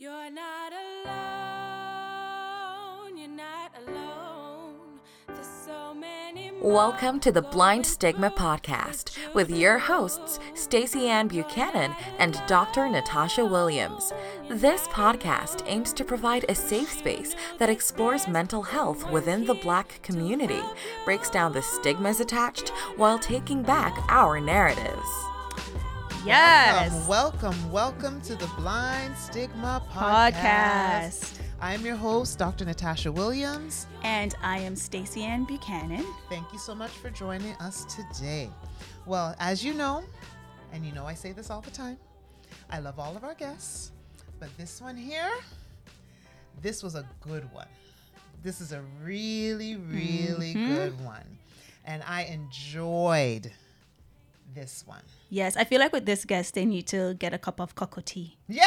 You're not alone. You're not alone. There's so many Welcome to the Blind Stigma Podcast with your hosts, Stacey Ann Buchanan and Dr. Natasha Williams. This podcast aims to provide a safe space that explores mental health within the Black community, breaks down the stigmas attached while taking back our narratives. Yes. Welcome, welcome, welcome to the Blind Stigma Podcast. Podcast. I'm your host, Dr. Natasha Williams. And I am Stacey Ann Buchanan. Thank you so much for joining us today. Well, as you know, and you know I say this all the time, I love all of our guests, but this one here, this was a good one. This is a really, really Mm-hmm. good one. And I enjoyed this one. Yes, I feel like with this guest, they need to get a cup of cocoa tea. Yeah.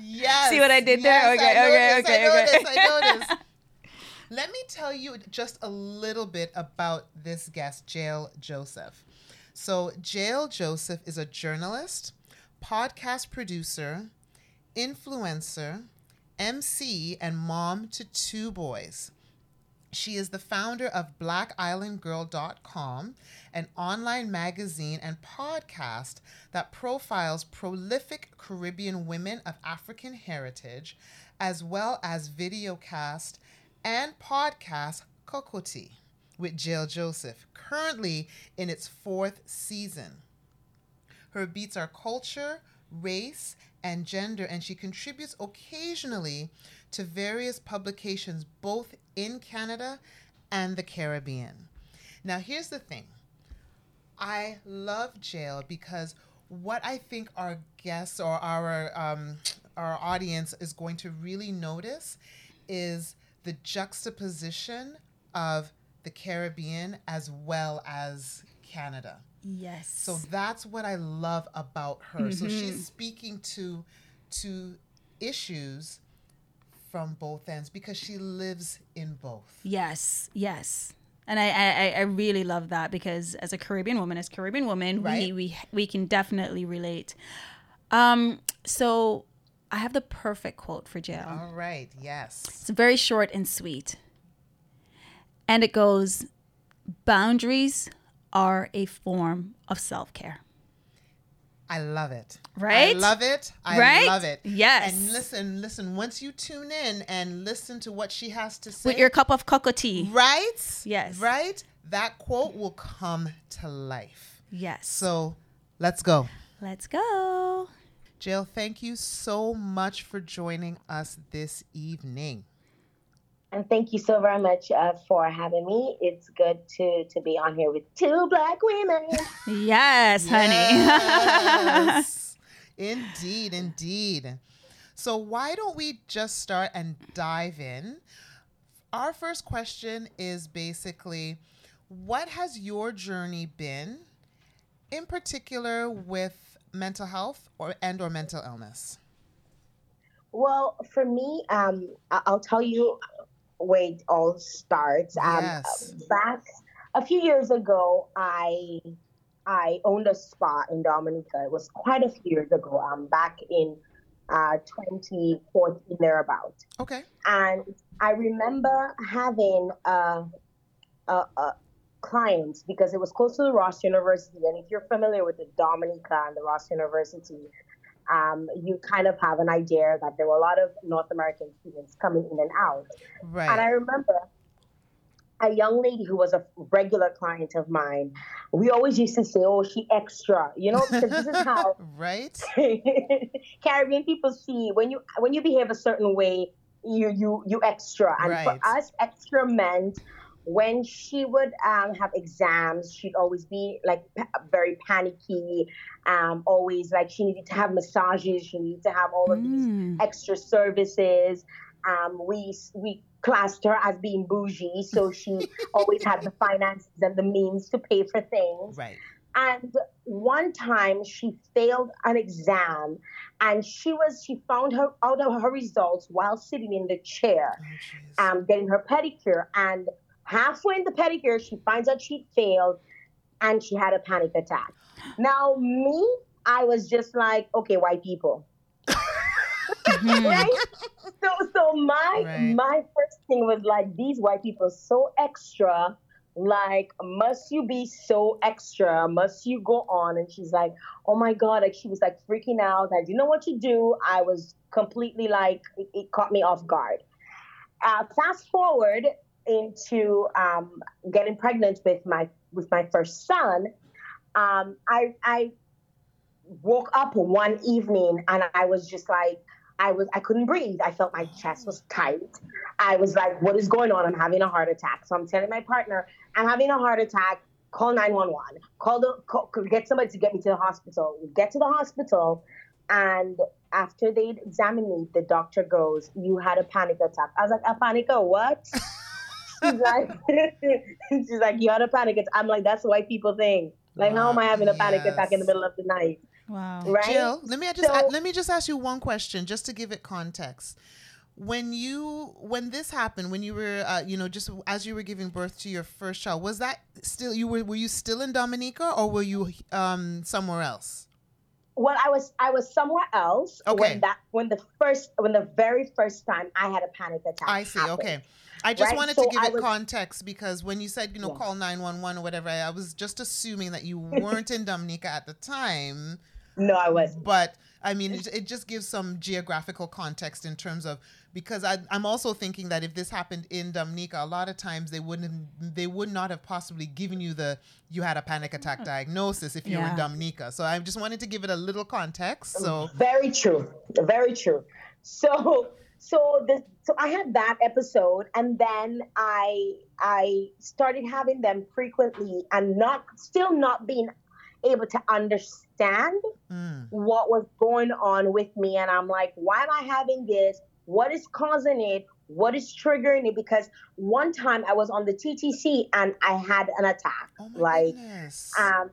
yes. See what I did there? Yes, Okay, okay, noticed, okay, I okay. noticed, I noticed. Let me tell you just a little bit about this guest, Jael Joseph. So, Jael Joseph is a journalist, podcast producer, influencer, MC, and mom to two boys. She is the founder of BlackIslandGirl.com, an online magazine and podcast that profiles prolific Caribbean women of African heritage, as well as videocast and podcast Cacoa Tea with Jael Joseph, currently in its fourth season. Her beats are culture, race, and gender, and she contributes occasionally to various publications both in Canada and the Caribbean. Now, here's the thing I love Jael because what I think our guests or our um, our audience is going to really notice is the juxtaposition of the Caribbean as well as Canada. Yes. So that's what I love about her. So she's speaking to to issues from both ends because she lives in both. yes, yes. And I, I, I really love that because as a Caribbean woman, as Caribbean woman, we, Right. we we can definitely relate. Um, so I have the perfect quote for Jael. All right. Yes. It's very short and sweet. And it goes Boundaries are a form of self care. I love it. Right? I love it. I Right? love it. Yes. And listen, listen, once you tune in and listen to what she has to say. With your cup of cocoa tea. right? Yes. Right? That quote will come to life. Yes. So let's go. Let's go. Jael, thank you so much for joining us this evening. And thank you so very much uh, for having me. It's good to to be on here with two black women. Yes, honey. Yes. indeed, indeed. So, why don't we just start and dive in? Our first question is basically what has your journey been in particular with mental health or and or mental illness? well, for me, um, I- I'll tell you where it all starts. Um, Yes. Back a few years ago, I I owned a spa in Dominica. It was quite a few years ago. Um, back in uh, 2014 thereabout. Okay. and I remember having a, a, a client because it was close to the Ross University, and if you're familiar with the Dominica and the Ross University, um, you kind of have an idea that there were a lot of North American students coming in and out. And I remember a young lady who was a regular client of mine. We always used to say, "Oh, she extra," you know, because this is how right? Caribbean people see when you when you behave a certain way, you you you extra. And Right. for us, extra meant when she would um, have exams, she'd always be like pa- very panicky. Um, always like she needed to have massages. She needed to have all of these Mm. extra services. Um, we we classed her as being bougie, so she always had the finances and the means to pay for things. Right. And one time she failed an exam and she was she found her out of her results while sitting in the chair, Oh, um, getting her pedicure. And halfway in the pedicure, she finds out she failed and she had a panic attack. Now, me, I was just like, okay, white people. right? So so my Right. my first thing was like these white people so extra. Like, must you be so extra? Must you go on? And she's like, oh my god! Like she was like freaking out. I didn't know what to do. I was completely like it, it caught me off guard. Uh, fast forward into um, getting pregnant with my with my first son. Um, I I woke up one evening and I was just like, I was, I couldn't breathe. I felt my chest was tight. I was like, what is going on? I'm having a heart attack. So I'm telling my partner, I'm having a heart attack. Call 911. Call the, call, get somebody to get me to the hospital. Get to the hospital. And after they examine me, the doctor goes, you had a panic attack. I was like, a panic? What? She's like, she's like, you had a panic attack. I'm like, that's what white people think. Like, how am I having a panic attack in the middle of the night? Wow. Right? Jael, let me just So- let me just ask you one question, just to give it context. When you when this happened, when you were uh, you know just as you were giving birth to your first child, was that still you were were you still in Dominica or were you um somewhere else? Well, I was I was somewhere else Okay. when that when the first when the very first time I had a panic attack. I see. happened. Okay. I just Right, wanted so to give I it was- context because when you said, you know, Yeah. call 911 or whatever, I, I was just assuming that you weren't in Dominica at the time. No, I wasn't. But I mean, it, it just gives some geographical context in terms of because I, I'm also thinking that if this happened in Dominica, a lot of times they wouldn't, they would not have possibly given you the you had a panic hmm. attack diagnosis if you were in Dominica. So I just wanted to give it a little context. So Very true. Very true. So so the so I had that episode and then I I started having them frequently and not still not being able to understand mm, what was going on with me. And i'm like why am i having this? What is causing it? What is triggering it? Because one time i was on the ttc and i had an attack. Oh like goodness. um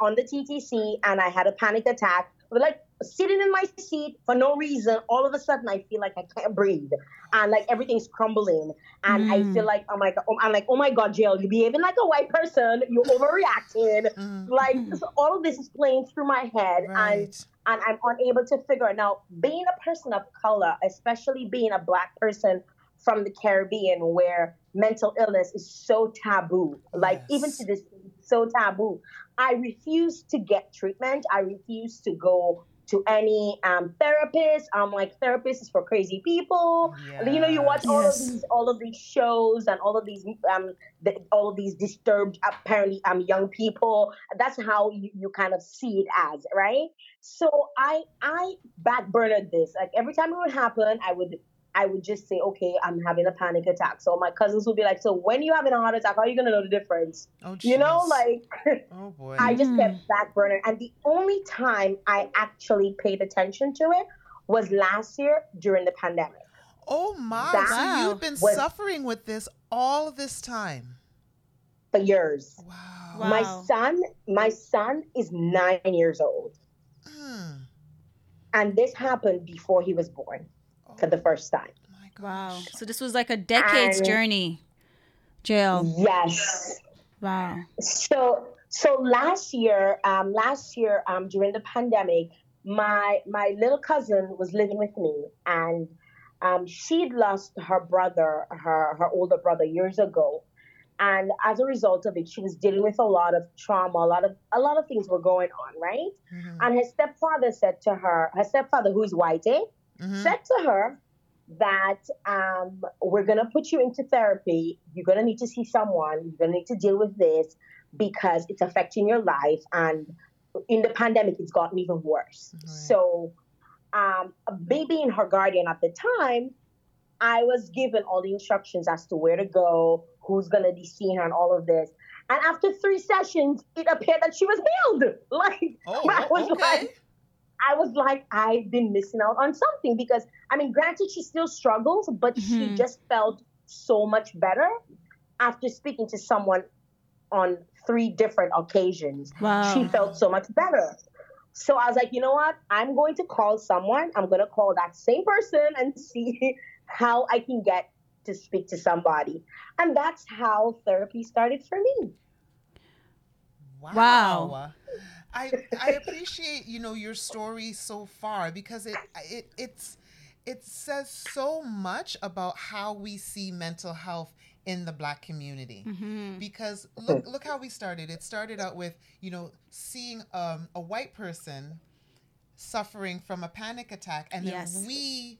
on the ttc and i had a panic attack. But like sitting in my seat for no reason all of a sudden i feel like i can't breathe and like everything's crumbling and i Mm. feel like oh my god i'm like oh my god Jael you're behaving like a white person you're overreacting Mhm, like so all of this is playing through my head and right. and I'm unable to figure it out. Now, being a person of color, especially being a black person from the Caribbean, where mental illness is so taboo, like even to this, so taboo. I refuse to get treatment. I refuse to go to any um, therapist. I'm like, therapist is for crazy people. You know, you watch all of these, all of these shows and all of these, um, the, all of these disturbed, apparently, um, young people. That's how you, you kind of see it as, right? So I, I backburnered this. Like every time it would happen, I would, I would just say, okay, I'm having a panic attack. So my cousins would be like, so when you having a heart attack, how are you gonna know the difference? Oh, You know, like oh boy. I just kept back burner. And the only time I actually paid attention to it was last year during the pandemic. oh my! That so you've been was- suffering with this all this time. For years. Wow. Wow. My son, my son is nine years old. Mm. And this happened before he was born for the first time. Oh. Wow. So this was like a decades And- journey. Jael. Yes. Wow. So so last year, um, last year, um, during the pandemic, my my little cousin was living with me, and um, she'd lost her brother, her her older brother, years ago, and as a result of it, she was dealing with a lot of trauma, a lot of a lot of things were going on, right? Mhm. And her stepfather said to her, her stepfather, who is white, eh, Mhm. said to her that um, we're going to put you into therapy. You're going to need to see someone. You're going to need to deal with this because it's affecting your life. And in the pandemic, it's gotten even worse. Right. So, um, me being her guardian at the time, I was given all the instructions as to where to go, who's going to be seeing her, and all of this. And after three sessions, it appeared that she was healed. Like, Oh, I was okay. like, I was like, I've been missing out on something because, I mean, granted, she still struggles, but she Mhm. just felt so much better after speaking to someone on three different occasions. Wow. She felt so much better. So I was like, you know what? I'm going to call someone. I'm going to call that same person and see how I can get to speak to somebody. And that's how therapy started for me. Wow. Wow. I I appreciate you know your story so far because it it it's it says so much about how we see mental health in the black community. Mm-hmm. because look look how we started. It started out with you know seeing um, a white person suffering from a panic attack and then we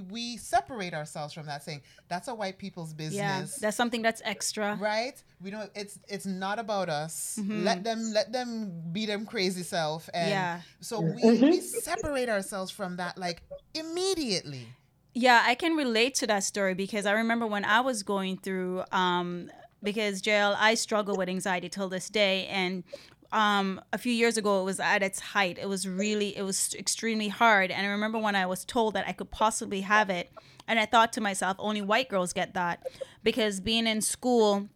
we separate ourselves from that saying that's a white people's business Yeah, that's something that's extra. right we don't it's it's not about us Mhm. let them let them be them crazy self and Yeah. so we, we separate ourselves from that like immediately Yeah, I can relate to that story because I remember when I was going through, um, because Jael, I struggle with anxiety till this day. And um, a few years ago, it was at its height. It was really, it was extremely hard. And I remember when I was told that I could possibly have it. And I thought to myself, only white girls get that. Because being in school,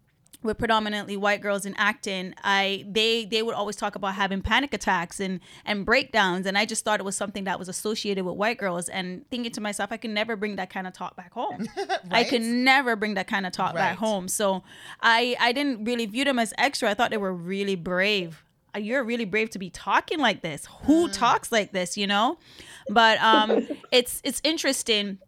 with predominantly white girls in acting, I they they would always talk about having panic attacks and and breakdowns, and I just thought it was something that was associated with white girls. And thinking to myself, I can never bring that kind of talk back home. I could never bring that kind of talk Right. back home. So I I didn't really view them as extra. I thought they were really brave. Uh, You're really brave to be talking like this. Who Mm. talks like this? You know, but um, it's it's interesting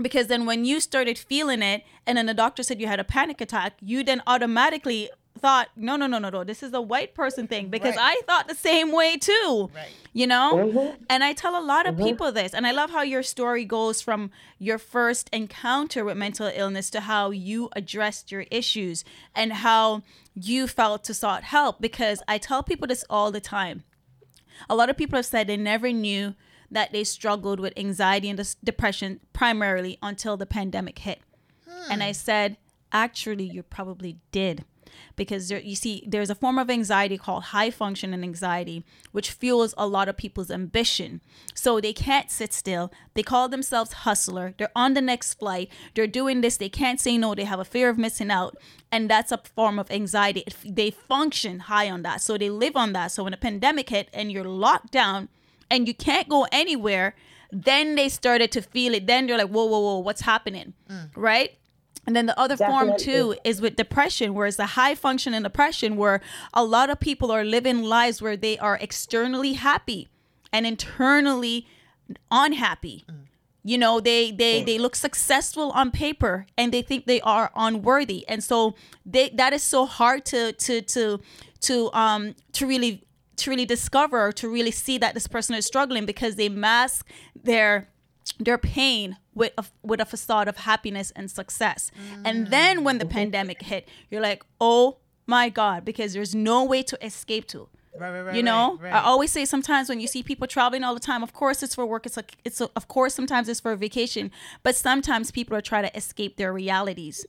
because then when you started feeling it and then the doctor said you had a panic attack you then automatically thought no no no no no this is a white person thing because Right. i thought the same way too Right. you know Mm-hmm. and i tell a lot of people this and i love how your story goes from your first encounter with mental illness to how you addressed your issues and how you felt to sought help because i tell people this all the time a lot of people have said they never knew that they struggled with anxiety and depression primarily until the pandemic hit. And I hmm. said, actually, you probably did. Because there, you see, there's a form of anxiety called high functioning anxiety, which fuels a lot of people's ambition. So they can't sit still. They call themselves hustler. They're on the next flight. They're doing this. They can't say no. They have a fear of missing out. And that's a form of anxiety. They function high on that. So they live on that. So when a pandemic hit and you're locked down, and you can't go anywhere, then they started to feel it. Then they're like, whoa, whoa, whoa, what's happening? Right? And then the other form too is with depression, where it's the high function functioning depression, where a lot of people are living lives where they are externally happy and internally unhappy. You know, they they they look successful on paper and they think they are unworthy. And so they that is so hard to to to to um to really to really discover or to really see that this person is struggling because they mask their their pain with a, with a facade of happiness and success. And mm. then when the mm-hmm. pandemic hit, you're like, "Oh my god," because there's no way to escape to. Right, right, right, You know, right, I always say sometimes when you see people traveling all the time, of course it's for work. It's like it's a, of course sometimes it's for a vacation, but sometimes people are trying to escape their realities,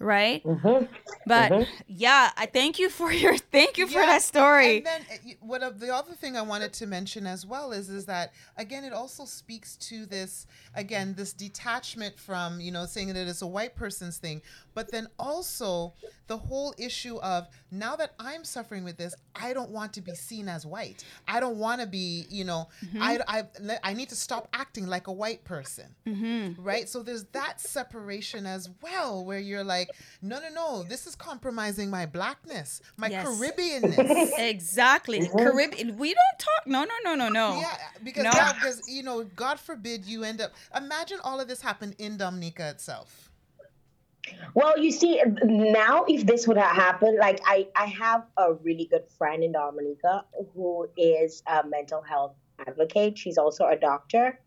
right? Mm-hmm. But mm-hmm. yeah, I thank you for your thank you for that story. And then eh, uh, what of the other thing I wanted to mention as well is is that again it also speaks to this again this detachment from you know saying that it's a white person's thing, but then also the whole issue of now that I'm suffering with this, I don't want to be seen as white. I don't want to be you know mm-hmm. I I I need to stop acting like a white person, mm-hmm. right? So there's that separation as well where you're like no no no this is compromising my blackness, my Yes. Caribbeanness. Exactly. Mm-hmm. Caribbean. We don't talk. No, no, no, no, no. Yeah, because No. yeah, because you know, God forbid you end up. Imagine all of this happened in Dominica itself. Well, you see, now if this would have happened, like I, I have a really good friend in Dominica who is a mental health advocate. She's also a doctor,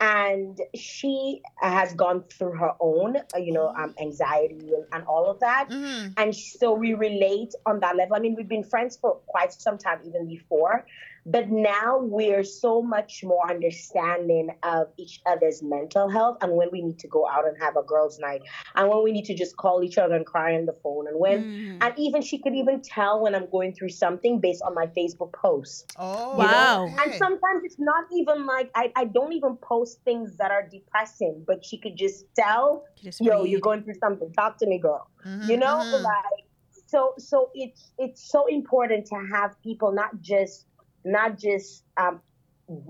and she has gone through her own, uh, you know, um, anxiety and, and all of that. Mm-hmm. And so we relate on that level. I mean, we've been friends for quite some time, even before, but now we're so much more understanding of each other's mental health and when we need to go out and have a girls' night and when we need to just call each other and cry on the phone and when Mm. and even she could even tell when I'm going through something based on my Facebook post. Oh, Wow. okay. And sometimes it's not even like I, I don't even post things that are depressing, but she could just tell, Just yo, read. you're going through something. Talk to me, girl. Mhm, You know, mhm. like so so it's it's so important to have people not just not just um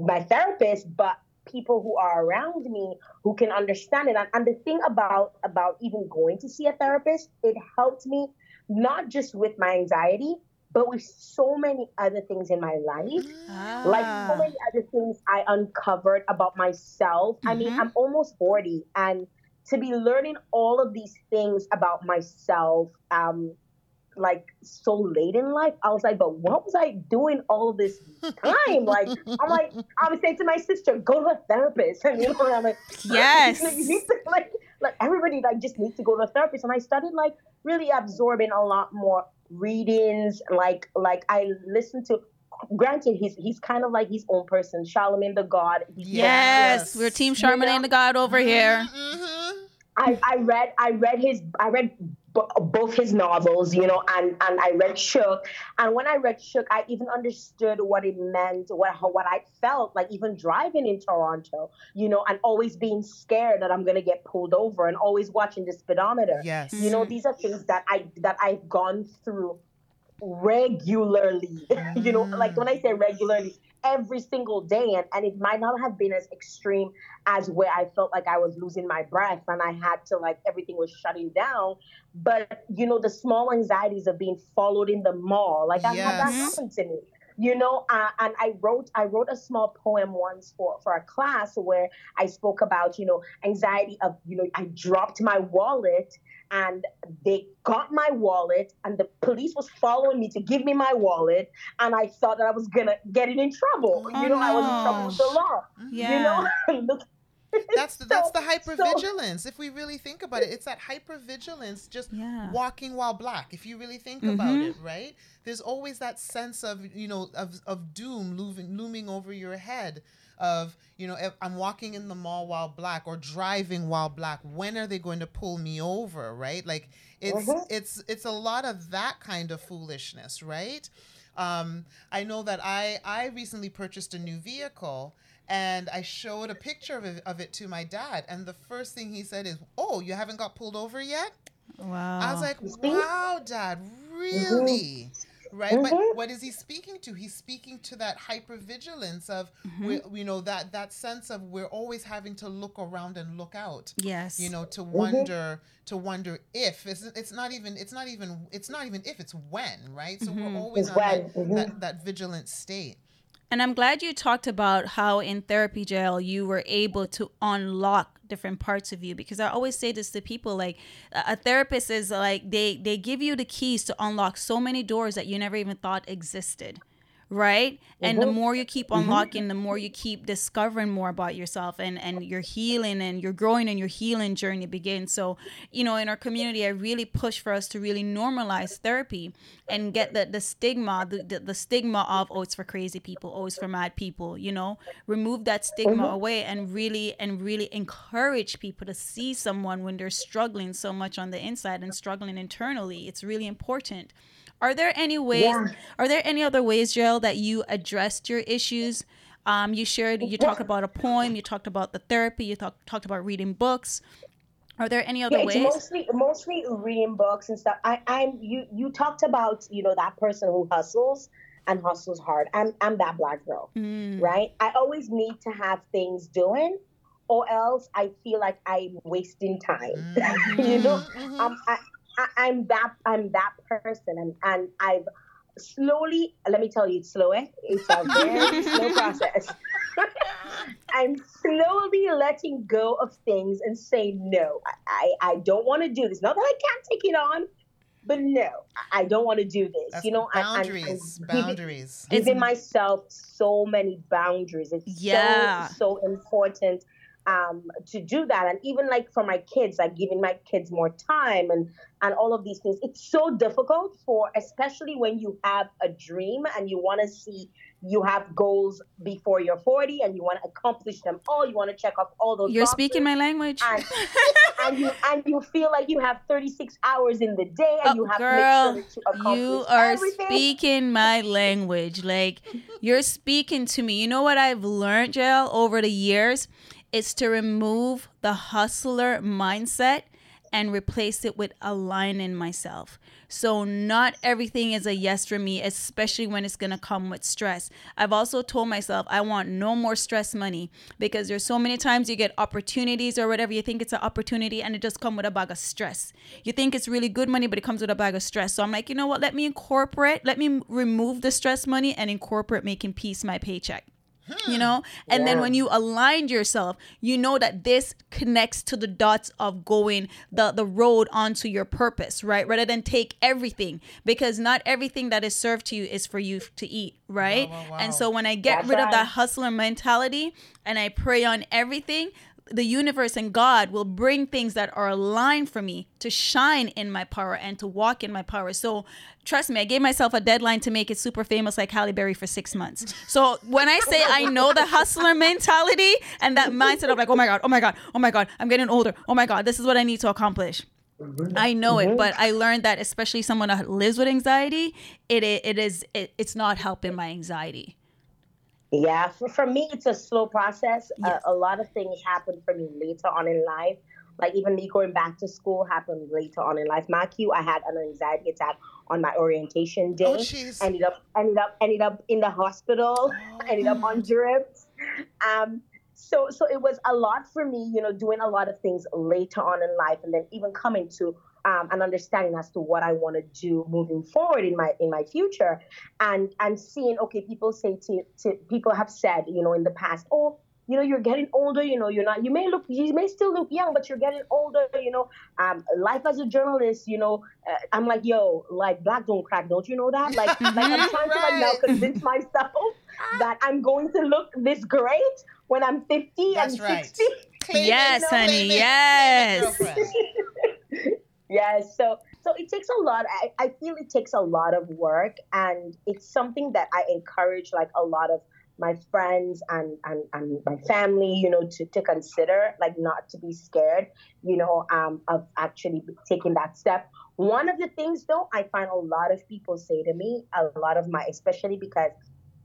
my therapist, but people who are around me who can understand it. And, and the thing about about even going to see a therapist, it helped me not just with my anxiety, but with so many other things in my life. Like so Ah. many other things I uncovered about myself. I mean, Mhm. I'm almost 40 and to be learning all of these things about myself, um, like so late in life, I was like, but what was I doing all this time? like, I'm like, I was saying to my sister, go to a therapist. And you know, I'm like, Yes. you need to, like, like everybody like just needs to go to a therapist. And I started like really absorbing a lot more readings. Like, like I listened to. Granted, he's he's kind of like his own person, Charlemagne the God. He's Yes, Yes. we're Team You know? The God over here. Mhm. I, I read I read his I read b- both his novels, you know, and and I read Shook, and when I read Shook, I even understood what it meant, what what I felt like, even driving in Toronto, you know, and always being scared that I'm gonna get pulled over, and always watching the speedometer. Yes. You know, these are things that I that I've gone through regularly. you know, like when I say regularly, every single day, and, and it might not have been as extreme as where I felt like I was losing my breath and I had to like everything was shutting down. But you know, the small anxieties of being followed in the mall, like I've had that Yes. happen to me. You know, uh, and I wrote I wrote a small poem once for for a class where I spoke about you know anxiety of you know I dropped my wallet and they got my wallet and the police was following me to give me my wallet and I thought that I was gonna get it in trouble. Oh, you know, I was in trouble with the law. Yeah. You know. That's the, that's the hypervigilance. if we really think about it, it's that hypervigilance just Yeah. walking while black. If you really think about Mhm. it, right? There's always that sense of you know of of doom looming looming over your head. Of you know, if I'm walking in the mall while black or driving while black. When are they going to pull me over? Right? Like it's Mhm. it's it's a lot of that kind of foolishness, right? Um, I know that I I recently purchased a new vehicle and I showed a picture of it, of it to my dad, and the first thing he said is, "Oh, you haven't got pulled over yet." Wow. I was like, "Wow, Dad, really?" Right, but Mhm. what is he speaking to? He's speaking to that hypervigilance of, Mm-hmm. we, you know, that that sense of we're always having to look around and look out yes. you know to wonder to wonder if it's, it's not even it's not even it's not even if it's when right so Mm-hmm. we're always It's on that, mhm. that that vigilant state And I'm glad you talked about how in therapy Jael you were able to unlock different parts of you because I always say this to people like a therapist is like they they give you the keys to unlock so many doors that you never even thought existed. Right? And the mm-hmm. more you keep mm-hmm. unlocking, the more you keep discovering more about yourself and and your healing and your growing and your healing journey begins. So, you know, in our community, I really push for us to really normalize therapy and get the, the stigma, the, the, the stigma of, oh, it's for crazy people, oh, it's for mad people, you know, remove that stigma mm-hmm. away and really, and really encourage people to see someone when they're struggling so much on the inside and struggling internally. It's really important. Are there any ways, Yeah. are there any other ways, Jael, that you addressed your issues? Um, you shared, you talked about a poem, you talked about the therapy, you talk, talked about reading books. Are there any other Yeah, it's ways? mostly mostly reading books and stuff. I, I'm you you talked about you know that person who hustles and hustles hard. I'm I'm that black girl, Mm. right? I always need to have things doing, or else I feel like I'm wasting time. you know, Mhm. um, I, I, I'm that I'm that person, and and I've slowly. Let me tell you, it's slow. eh? It's a very slow process. I'm slowly letting go of things and say no. I I, I don't want to do this. Not that I can't take it on, but no, I don't want to do this. That's you know, I- I'm- I'm boundaries giving- boundaries giving myself so many boundaries. It's Yeah. so so important um, to do that, and even like for my kids, like giving my kids more time and and all of these things. It's so difficult for, especially when you have a dream and you want to see you have goals before you're 40 and you want to accomplish them all. You want to check off all those. You're speaking my language. and, and you and you feel like you have 36 hours in the day and Oh, you have girl, to sure to accomplish you are everything. speaking my language. Like you're speaking to me. You know what I've learned, Jael, over the years is to remove the hustler mindset and replace it with aligning myself. So, not everything is a yes for me, especially when it's to come with stress. I've also told myself I want no more stress money because there's so many times you get opportunities or whatever. You think it's an opportunity and it just come with a bag of stress. You think it's really good money, but it comes with a bag of stress. So, I'm like, you know what? Let me incorporate, let me remove the stress money and incorporate making peace my paycheck you know? And then when you aligned yourself you know that this connects to the dots of going the the road onto your purpose right? Rather than take everything because not everything that is served to you is for you to eat right? Wow, wow. and so when i get That's rid of that hustler mentality and i pray on everything the universe and God will bring things that are aligned for me to shine in my power and to walk in my power. So trust me, I gave myself a deadline to make it super famous like Halle Berry for six months. So when I say I know the hustler mentality and that mindset of like, oh my God, oh my God, oh my God, I'm getting older. Oh my God, this is what I need to accomplish. I know it, but I learned that especially someone that lives with anxiety, it it, it is it, it's not helping my anxiety. Yeah, for, for me, it's a slow process. Yes. A, a lot of things happen for me later on in life. Like even me going back to school happened later on in life. Mark you, I had an anxiety attack on my orientation day. Oh, jeez. ended up ended up ended up in the hospital. ended up on drips. Um, so so it was a lot for me, you know, doing a lot of things later on in life, and then even coming to um, an understanding as to what I want to do moving forward in my in my future, and and seeing okay, people say to to people have said, you know, in the past, oh. You know, you're getting older. You know, you're not. You may look. You may still look young, but you're getting older. You know, um, life as a journalist. You know, uh, I'm like, yo, like black don't crack. Don't you know that? Like, like I'm trying to like now convince myself that I'm going to look this great when I'm 50 That's and right. 60. Claim it, Yes, honey, it, claim it, yes. Yes, so so it takes a lot. I, I feel it takes a lot of work, and it's something that I encourage like a lot of my friends and and, and my family, you know, to, to consider, like not to be scared, you know, um, of actually taking that step. One of the things though, I find a lot of people say to me, a lot of my, especially because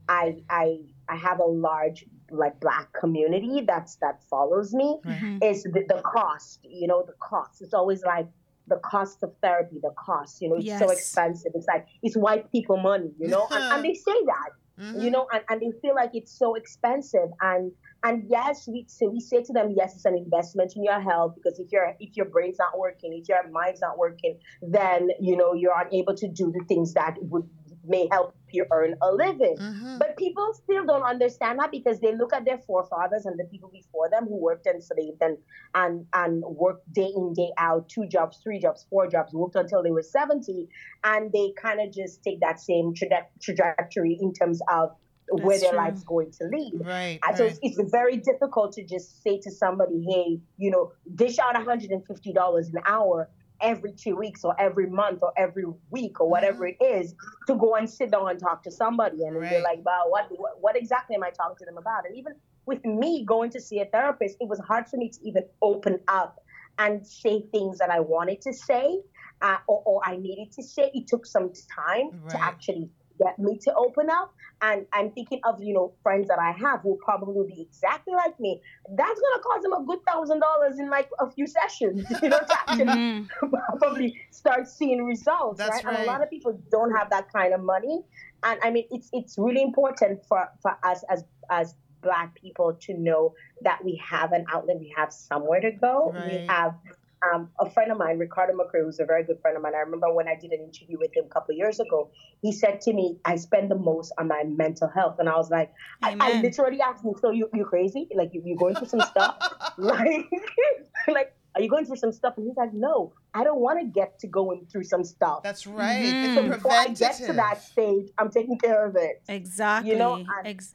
I I I have a large like black community that's that follows me Mhm. is the, the cost you know the cost it's always like the cost of therapy the cost you know it's so expensive. It's like it's white people money you know? And, and they say that Mhm. you know and, and they feel like it's so expensive. And and yes we so we say to them yes it's an investment in your health because if your if your brain's not working if your mind's not working then you know you're unable to do the things that would may help you earn a living Mhm. but people still don't understand that because they look at their forefathers and the people before them who worked enslaved and and and worked day in day out, two jobs, three jobs, four jobs, worked until they were seventy, and they kind of just take that same traje- trajectory in terms of where their true. life's going to lead. Right. And so right. it's, it's very difficult to just say to somebody, hey, you know, dish out $150 an hour every two weeks or every month or every week or whatever it is to go and sit down and talk to somebody. And they're like, wow, what, what, what exactly am I talking to them about? And even with me going to see a therapist, it was hard for me to even open up and say things that I wanted to say uh, or, or I needed to say. It took some time Right. to actually get me to open up. And I'm thinking of, you know, friends that I have who probably be exactly like me. That's gonna cost them a good thousand dollars in like a few sessions, you know, to actually Mhm. probably start seeing results, That's right? And a lot of people don't have that kind of money. And I mean it's it's really important for, for us as as black people to know that we have an outlet, we have somewhere to go. We have um, a friend of mine, Ricardo McCray, who's a very good friend of mine. I remember when I did an interview with him a couple of years ago, he said to me, I spend the most on my mental health. And I was like, I, I literally asked him, so you, you crazy? Like, you, you going through some stuff? like, like, are you going through some stuff? And he's like, no, I don't want to get to going through some stuff. That's right. Mhm. so before I get to that stage, I'm taking care of it. Exactly. I- Ex-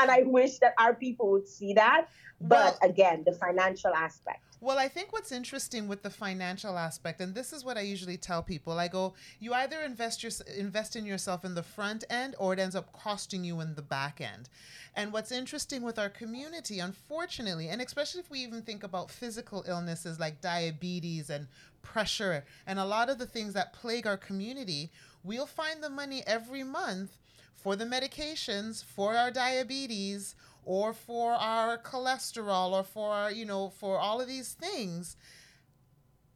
and I wish that our people would see that. But Well- again, the financial aspect. Well, I think what's interesting with the financial aspect, and this is what I usually tell people, I go, you either invest your, invest in yourself in the front end, or it ends up costing you in the back end. And what's interesting with our community, unfortunately, and especially if we even think about physical illnesses like diabetes and pressure, and a lot of the things that plague our community, we'll find the money every month for the medications for our diabetes or for our cholesterol or for our you know for all of these things.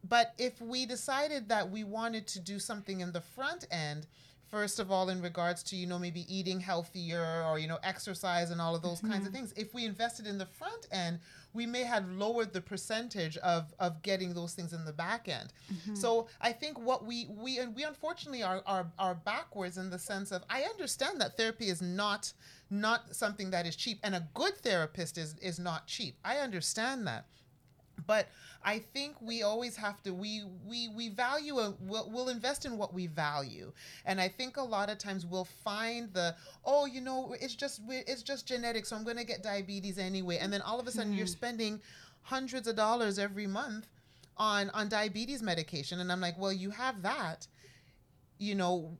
But if we decided that we wanted to do something in the front end, first of all in regards to you know maybe eating healthier or you know exercise and all of those kinds of mm-hmm. things. If we invested in the front end we may have lowered the percentage of of getting those things in the back end. Mm-hmm. So i think what we we and we unfortunately are, are are backwards in the sense of i understand that therapy is not not something that is cheap and a good therapist is is not cheap. I understand that but I think we always have to we we we value a we'll, we'll invest in what we value, and I think a lot of times we'll find the oh you know it's just it's just genetic, so I'm going to get diabetes anyway, and then all of a sudden you're mm-hmm. spending hundreds of dollars every month on on diabetes medication, and I'm like, well you have that, you know,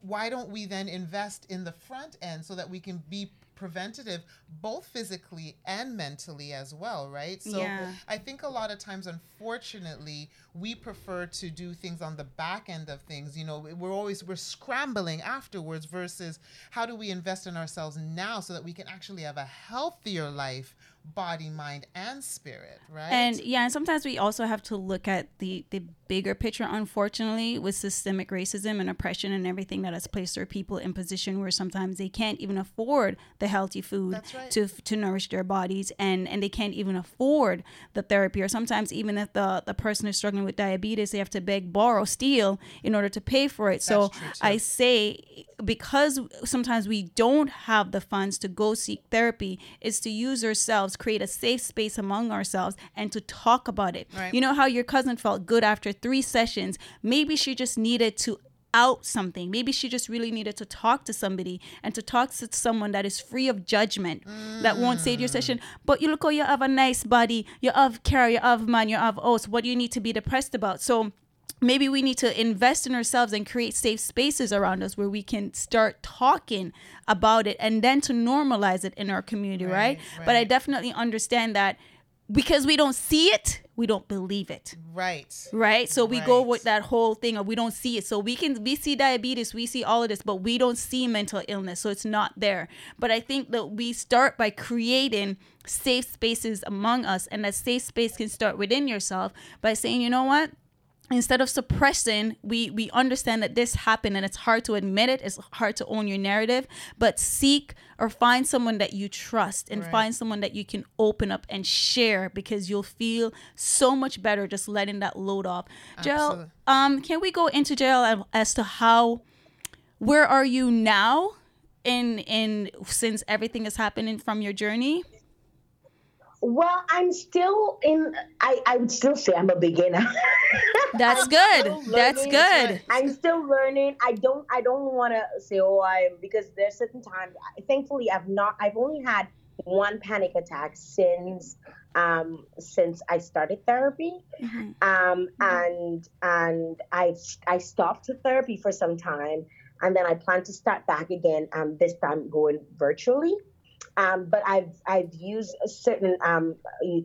why don't we then invest in the front end so that we can be preventative both physically and mentally as well right so Yeah. i think a lot of times unfortunately we prefer to do things on the back end of things you know we're always we're scrambling afterwards versus how do we invest in ourselves now so that we can actually have a healthier life body mind and spirit right And yeah, and sometimes we also have to look at the the bigger picture. Unfortunately, with systemic racism and oppression and everything that has placed our people in position where sometimes they can't even afford the healthy food right. to to nourish their bodies, and and they can't even afford the therapy. Or sometimes even if the the person is struggling with diabetes, they have to beg, borrow, steal in order to pay for it. So That's. I say because sometimes we don't have the funds to go seek therapy is to use ourselves create a safe space among ourselves and to talk about it Right. you know how your cousin felt good after three sessions maybe she just needed to out something. Maybe she just really needed to talk to somebody and to talk to someone that is free of judgment that won't say to your session. But you look oh you have a nice body. You have care. You have man. You have so what do you need to be depressed about? So maybe we need to invest in ourselves and create safe spaces around us where we can start talking about it and then to normalize it in our community right, Right, but i definitely understand that because we don't see it we don't believe it. Right. Right? So we go with that whole thing of we don't see it. So we can we see diabetes we see all of this but we don't see mental illness. So it's not there. But i think that we start by creating safe spaces among us and that safe space can start within yourself by saying you know what instead of suppressing we we understand that this happened and it's hard to admit it it's hard to own your narrative but seek or find someone that you trust and Right. find someone that you can open up and share because you'll feel so much better just letting that load off Jael Absolutely. um can we go into Jael as to how where are you now in in since everything is happening from your journey Well, I'm still in. I I would still say I'm a beginner. that's good that's good I'm still learning. I don't. I don't want to say, oh, I'm because there's certain times. Thankfully, I've not. I've only had one panic attack since um since I started therapy. Mhm. Um and and I I stopped the therapy for some time, and then I plan to start back again. Um, this time going virtually. Um, but I've I've used certain um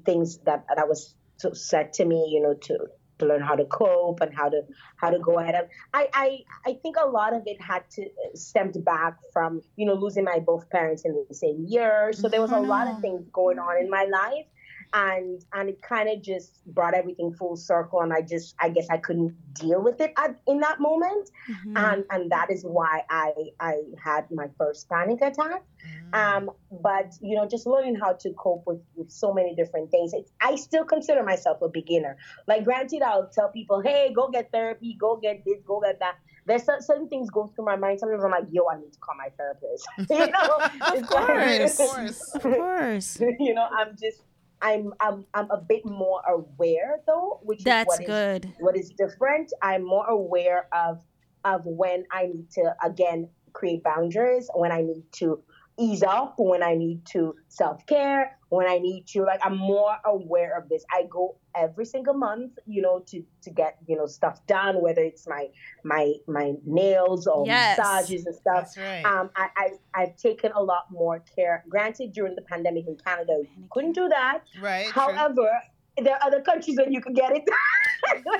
things that that was said to me, you know, to to learn how to cope and how to how to go ahead. And I I I think a lot of it had to uh, stemmed back from you know losing my both parents in the same year. So there was a lot of things going on in my life. And and it kind of just brought everything full circle, and I just I guess I couldn't deal with it at, in that moment, Mhm. and and that is why I I had my first panic attack. Mm. Um, but you know, just learning how to cope with, with so many different things. It's, I still consider myself a beginner. Like, granted, I'll tell people, "Hey, go get therapy, go get this, go get that." There's certain things go through my mind. Sometimes I'm like, "Yo, I need to call my therapist." you know, Of like- of course of course you know, I'm just, I'm, I'm, I'm a bit more aware though, which That's is what is good. what is different i'm more aware of of when i need to again create boundaries when i need to ease up when i need to self-care when i need to like i'm more aware of this i go every single month you know to to get you know stuff done whether it's my my my nails or Yes. massages and stuff that's right um, I, I, I've taken a lot more care. Granted, during the pandemic in Canada, you couldn't do that. right true. However, there are other countries where you can get it.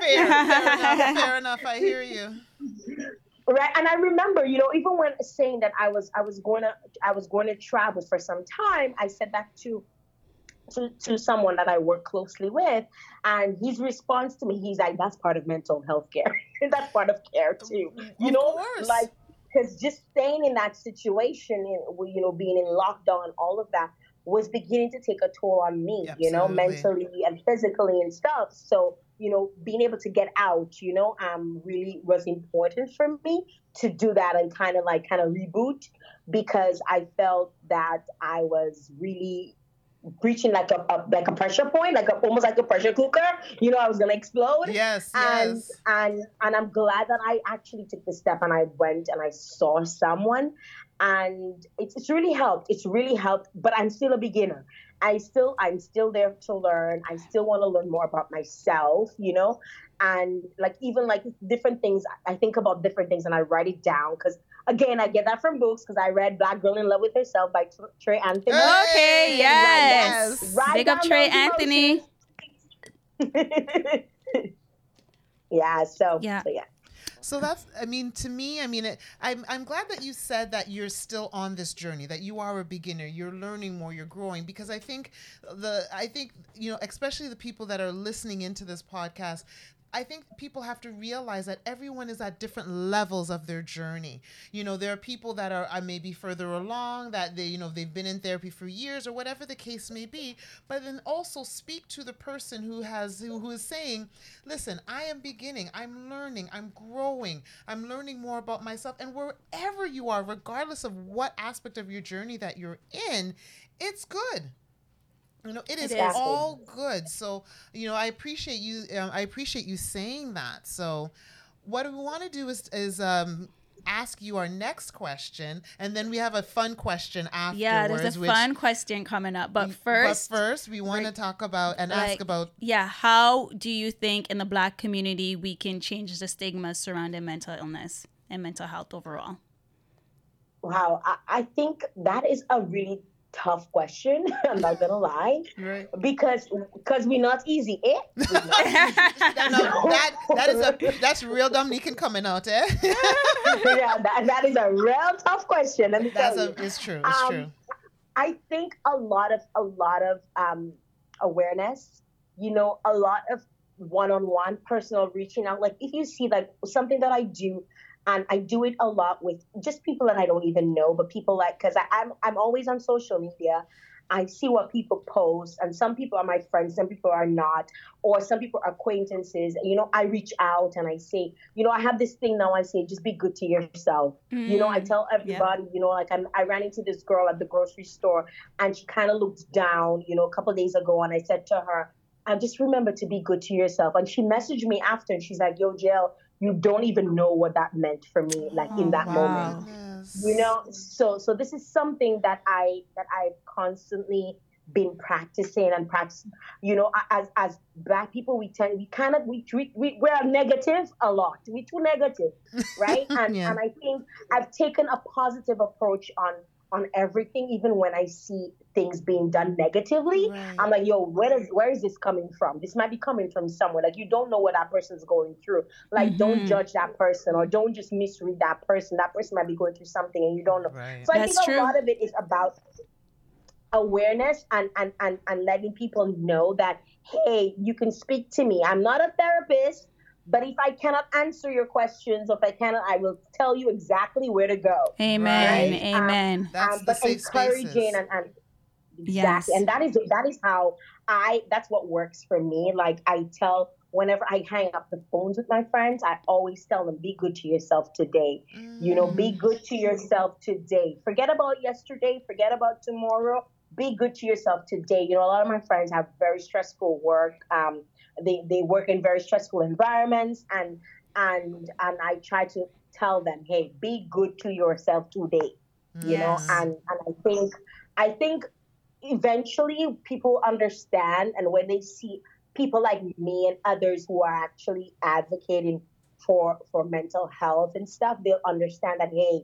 fair, fair enough fair enough i hear you right and i remember you know even when saying that i was i was going to i was going to travel for some time i said that to to, to someone that I work closely with, and his response to me, he's like, "That's part of mental health care. That's part of care too." You Of know, course. like because just staying in that situation, in, you know, being in lockdown, all of that was beginning to take a toll on me. You know, mentally and physically and stuff. So you know, being able to get out, you know, um, really was important for me to do that and kind of like kind of reboot because I felt that I was really reaching like a, a like a pressure point, like a, almost like a pressure cooker. You know, I was gonna explode. Yes, And yes. and and I'm glad that I actually took the step and I went and I saw someone, and it's, it's really helped. It's really helped. But I'm still a beginner. I still I'm still there to learn. I still want to learn more about myself. You know, and like even like different things. I think about different things and I write it down because again I get that from books because I read Black Girl in Love with Herself by Trey Anthony. Okay, Hey, yes. yes. Write Big up Trey Anthony. yeah. So Yeah. So yeah. So that's, I mean, to me, I mean, it, I'm, I'm glad that you said that you're still on this journey, that you are a beginner, you're learning more, you're growing, because I think the, I think, you know, especially the people that are listening into this podcast, I think people have to realize that everyone is at different levels of their journey. You know, there are people that are, are maybe further along, that they, you know, they've been in therapy for years or whatever the case may be. But then also speak to the person who has, who, who is saying, listen, I am beginning, I'm learning, I'm growing, I'm learning more about myself. And wherever you are, regardless of what aspect of your journey that you're in, it's good. You know, it is is. all good. So, you know, I appreciate you. Um, I appreciate you saying that. So, what we want to do is is um, ask you our next question, and then we have a fun question afterwards. Yeah, there's a which- fun question coming up. But first, but first, we want to talk about and ask about yeah, how do you think in the black community we can change the stigma surrounding mental illness and mental health overall? Wow, I, I think that is a really tough question. I'm not gonna lie, right. because because we're not easy, eh? We're not No, that that is a that's real Dominican coming out, eh? yeah, that, that is a real tough question. Let me that's tell a you. it's true. It's Um, true. I think a lot of a lot of um, awareness. You know, a lot of one-on-one personal reaching out. Like if you see like something that I do, and I do it a lot with just people that I don't even know, but people like because I'm I'm always on social media. I see what people post, and some people are my friends, some people are not, or some people are acquaintances. You know, I reach out and I say, you know, I have this thing now. I say, just be good to yourself. You know, I Mm, tell everybody, you know, like I'm, I ran into this girl at the grocery store and she kind of looked down, you know, a couple days ago. And I said to her, I just remember to be good to yourself. And she messaged me after and she's like, yo, Jael, you don't even know what that meant for me, like in Oh, that wow. moment Goodness. you know so so this is something that i that i've constantly been practicing and practice you know as as black people we tend we kind of we treat we, we're negative a lot we're too negative right and Yeah. and i think i've taken a positive approach on on everything even when i see things being done negatively Right. i'm like yo where is where is this coming from this might be coming from somewhere like you don't know what that person's going through like don't Mhm. judge that person or don't just misread that person that person might be going through something and you don't know Right. so I That's think a true. lot of it is about awareness and, and, and, and letting people know that, hey, you can speak to me. I'm not a therapist, but if I cannot answer your questions, or if I cannot, I will tell you exactly where to go. Amen. Right. Um, Amen. That's Um, the but safe encouraging spaces. and, and Yes. And that is that is how I that's what works for me. Like I tell whenever I hang up the phones with my friends, I always tell them, be good to yourself today. You know, be good to yourself today. Forget about yesterday, forget about tomorrow. Be good to yourself today. You know, a lot of my friends have very stressful work. Um, they, they work in very stressful environments and and and I try to tell them, hey, be good to yourself today. You know, and, and I think I think eventually people understand and when they see people like me and others who are actually advocating for for mental health and stuff they'll understand that hey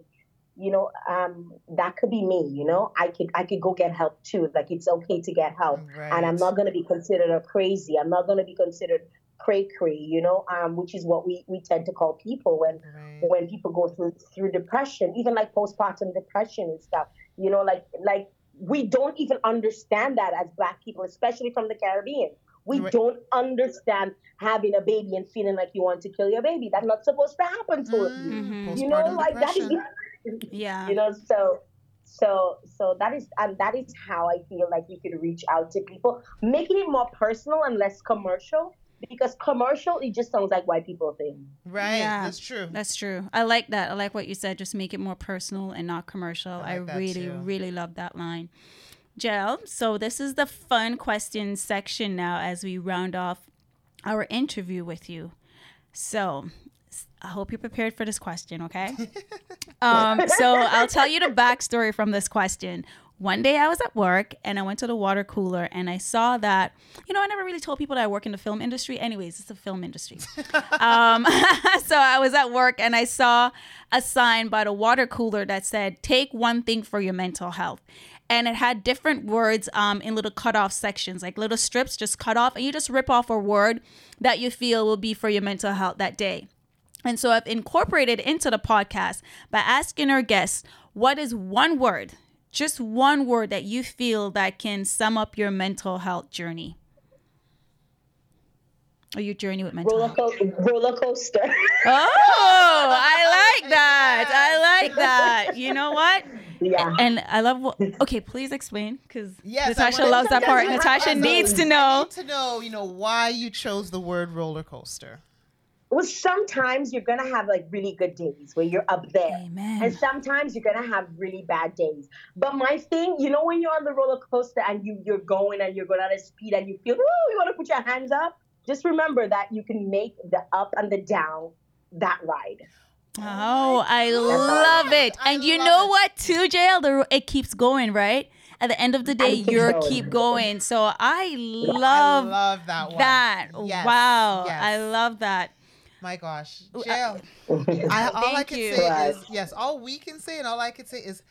you know um that could be me you know i could i could go get help too like it's okay to get help and i'm not going to be considered a crazy i'm not going to be considered cray cray you know um which is what we we tend to call people when Right. when people go through through depression, even like postpartum depression and stuff. You know, like like we don't even understand that as black people, especially from the Caribbean. We Right. don't understand having a baby and feeling like you want to kill your baby. That's not supposed to happen to you. Mhm. You know, like that is depression. Yeah. you know so so so that is and that is how i feel like we could reach out to people making it more personal and less commercial because commercial it just sounds like white people thing Right. Yeah. That's true. That's true. I like that. I like what you said. Just make it more personal and not commercial. I I, like that really, too. really love that line. Jael, so this is the fun question section now as we round off our interview with you. So s- I hope you're prepared for this question, okay? um, so I'll tell you the backstory from this question. One day I was at work and I went to the water cooler and I saw that, you know, I never really told people that I work in the film industry. Anyways, it's the film industry. um, so I was at work and I saw a sign by the water cooler that said, take one thing for your mental health. And it had different words um, in little cut off sections, like little strips just cut off, and you just rip off a word that you feel will be for your mental health that day. And so I've incorporated into the podcast by asking our guests, what is one word, just one word that you feel that can sum up your mental health journey? Or your journey with mental roller, health? co- roller coaster Oh, I like that. I like that. You know what? yeah And I love what. Okay, please explain because Yes, Natasha loves that part. Natasha needs to I know. need to know, you know, why you chose the word roller coaster. Well sometimes you're gonna have like really good days where you're up there Amen. and sometimes you're gonna have really bad days but my thing you know when you're on the roller coaster and you you're going and you're going at a speed and you feel oh you want to put your hands up just remember that you can make the up and the down that ride Oh, I love it. And you know what, too, Jael? The, it keeps going, right? At the end of the day, you're going. keep going. So I I love love that one. that. Yes, Wow. yes. I love that. My gosh, Jael. I, all I can you. say Right. is yes. All we can say and all I can say is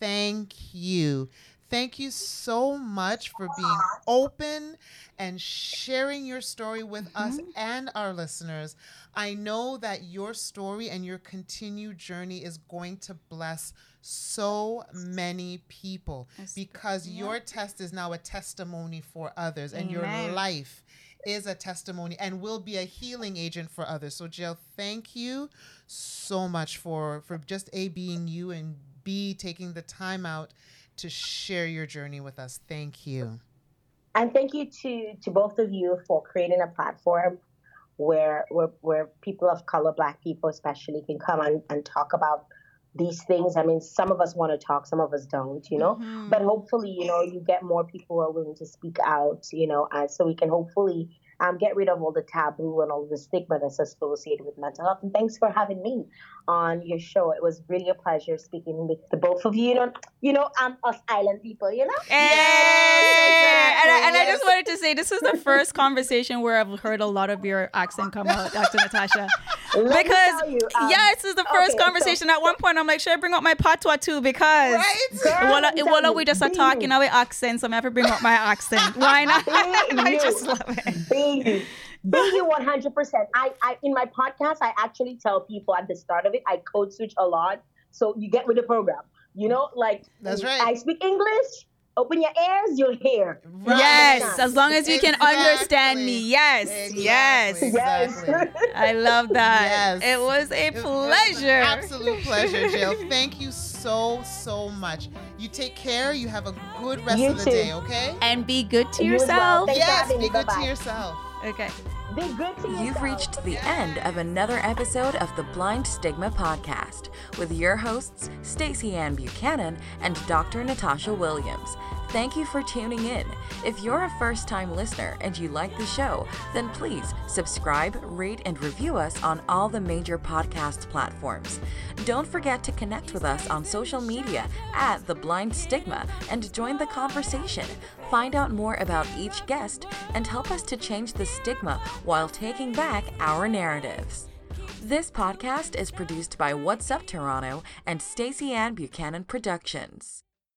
thank you. Thank you so much for being open and sharing your story with us Mm-hmm. and our listeners. I know that your story and your continued journey is going to bless so many people Yes. because your test is now a testimony for others and your life is a testimony and will be a healing agent for others. So Jael, thank you so much for for just a being you and b taking the time out to share your journey with us. Thank you. and thank you to to both of you for creating a platform where where, where people of color black people especially can come and, and talk about these things i mean some of us want to talk some of us don't you know Mhm. but hopefully you know you get more people who are willing to speak out you know and so we can hopefully um, get rid of all the taboo and all the stigma that's associated with mental health and thanks for having me on your show it was really a pleasure speaking with the both of you you know you know i'm us island people you know Hey! And, I, and I just wanted to say this is the first conversation where I've heard a lot of your accent come out, Dr. Natasha. Let Because tell you, um, yeah, this is the first okay, so- conversation. At one point, I'm like, should I bring up my patois too? Because Right? Girl, Walla, I'm walla, telling we you, just are be talking you. our accent, so I'm have to bring up my accent. Why not? I you. just love it. Baby. Baby, 100%. I, I, in my podcast, I actually tell people at the start of it, I code switch a lot. So you get with the program. You know, like, That's mm, right. I speak English. Open your ears, you'll hear. Right. Yes, as long as you can understand me. Yes, Exactly. yes. Yes. Exactly. I love that. Yes. It was a It was an pleasure. absolute pleasure, Jael. Thank you so, so so much. You take care. You have a good rest You of the too. day, okay? And be good to You as well. yourself. Yes, be good to Bye-bye. yourself. Okay. Be good to yourself. You've reached the end of another episode of the Blind Stigma Podcast with your hosts, Stacey Ann Buchanan and Dr. Natasha Williams. Thank you for tuning in. If you're a first time listener and you like the show, then please subscribe, rate, and review us on all the major podcast platforms. Don't forget to connect with us on social media at The Blind Stigma and join the conversation. Find out more about each guest and help us to change the stigma while taking back our narratives. This podcast is produced by What's Up Toronto and Stacey Ann Buchanan Productions.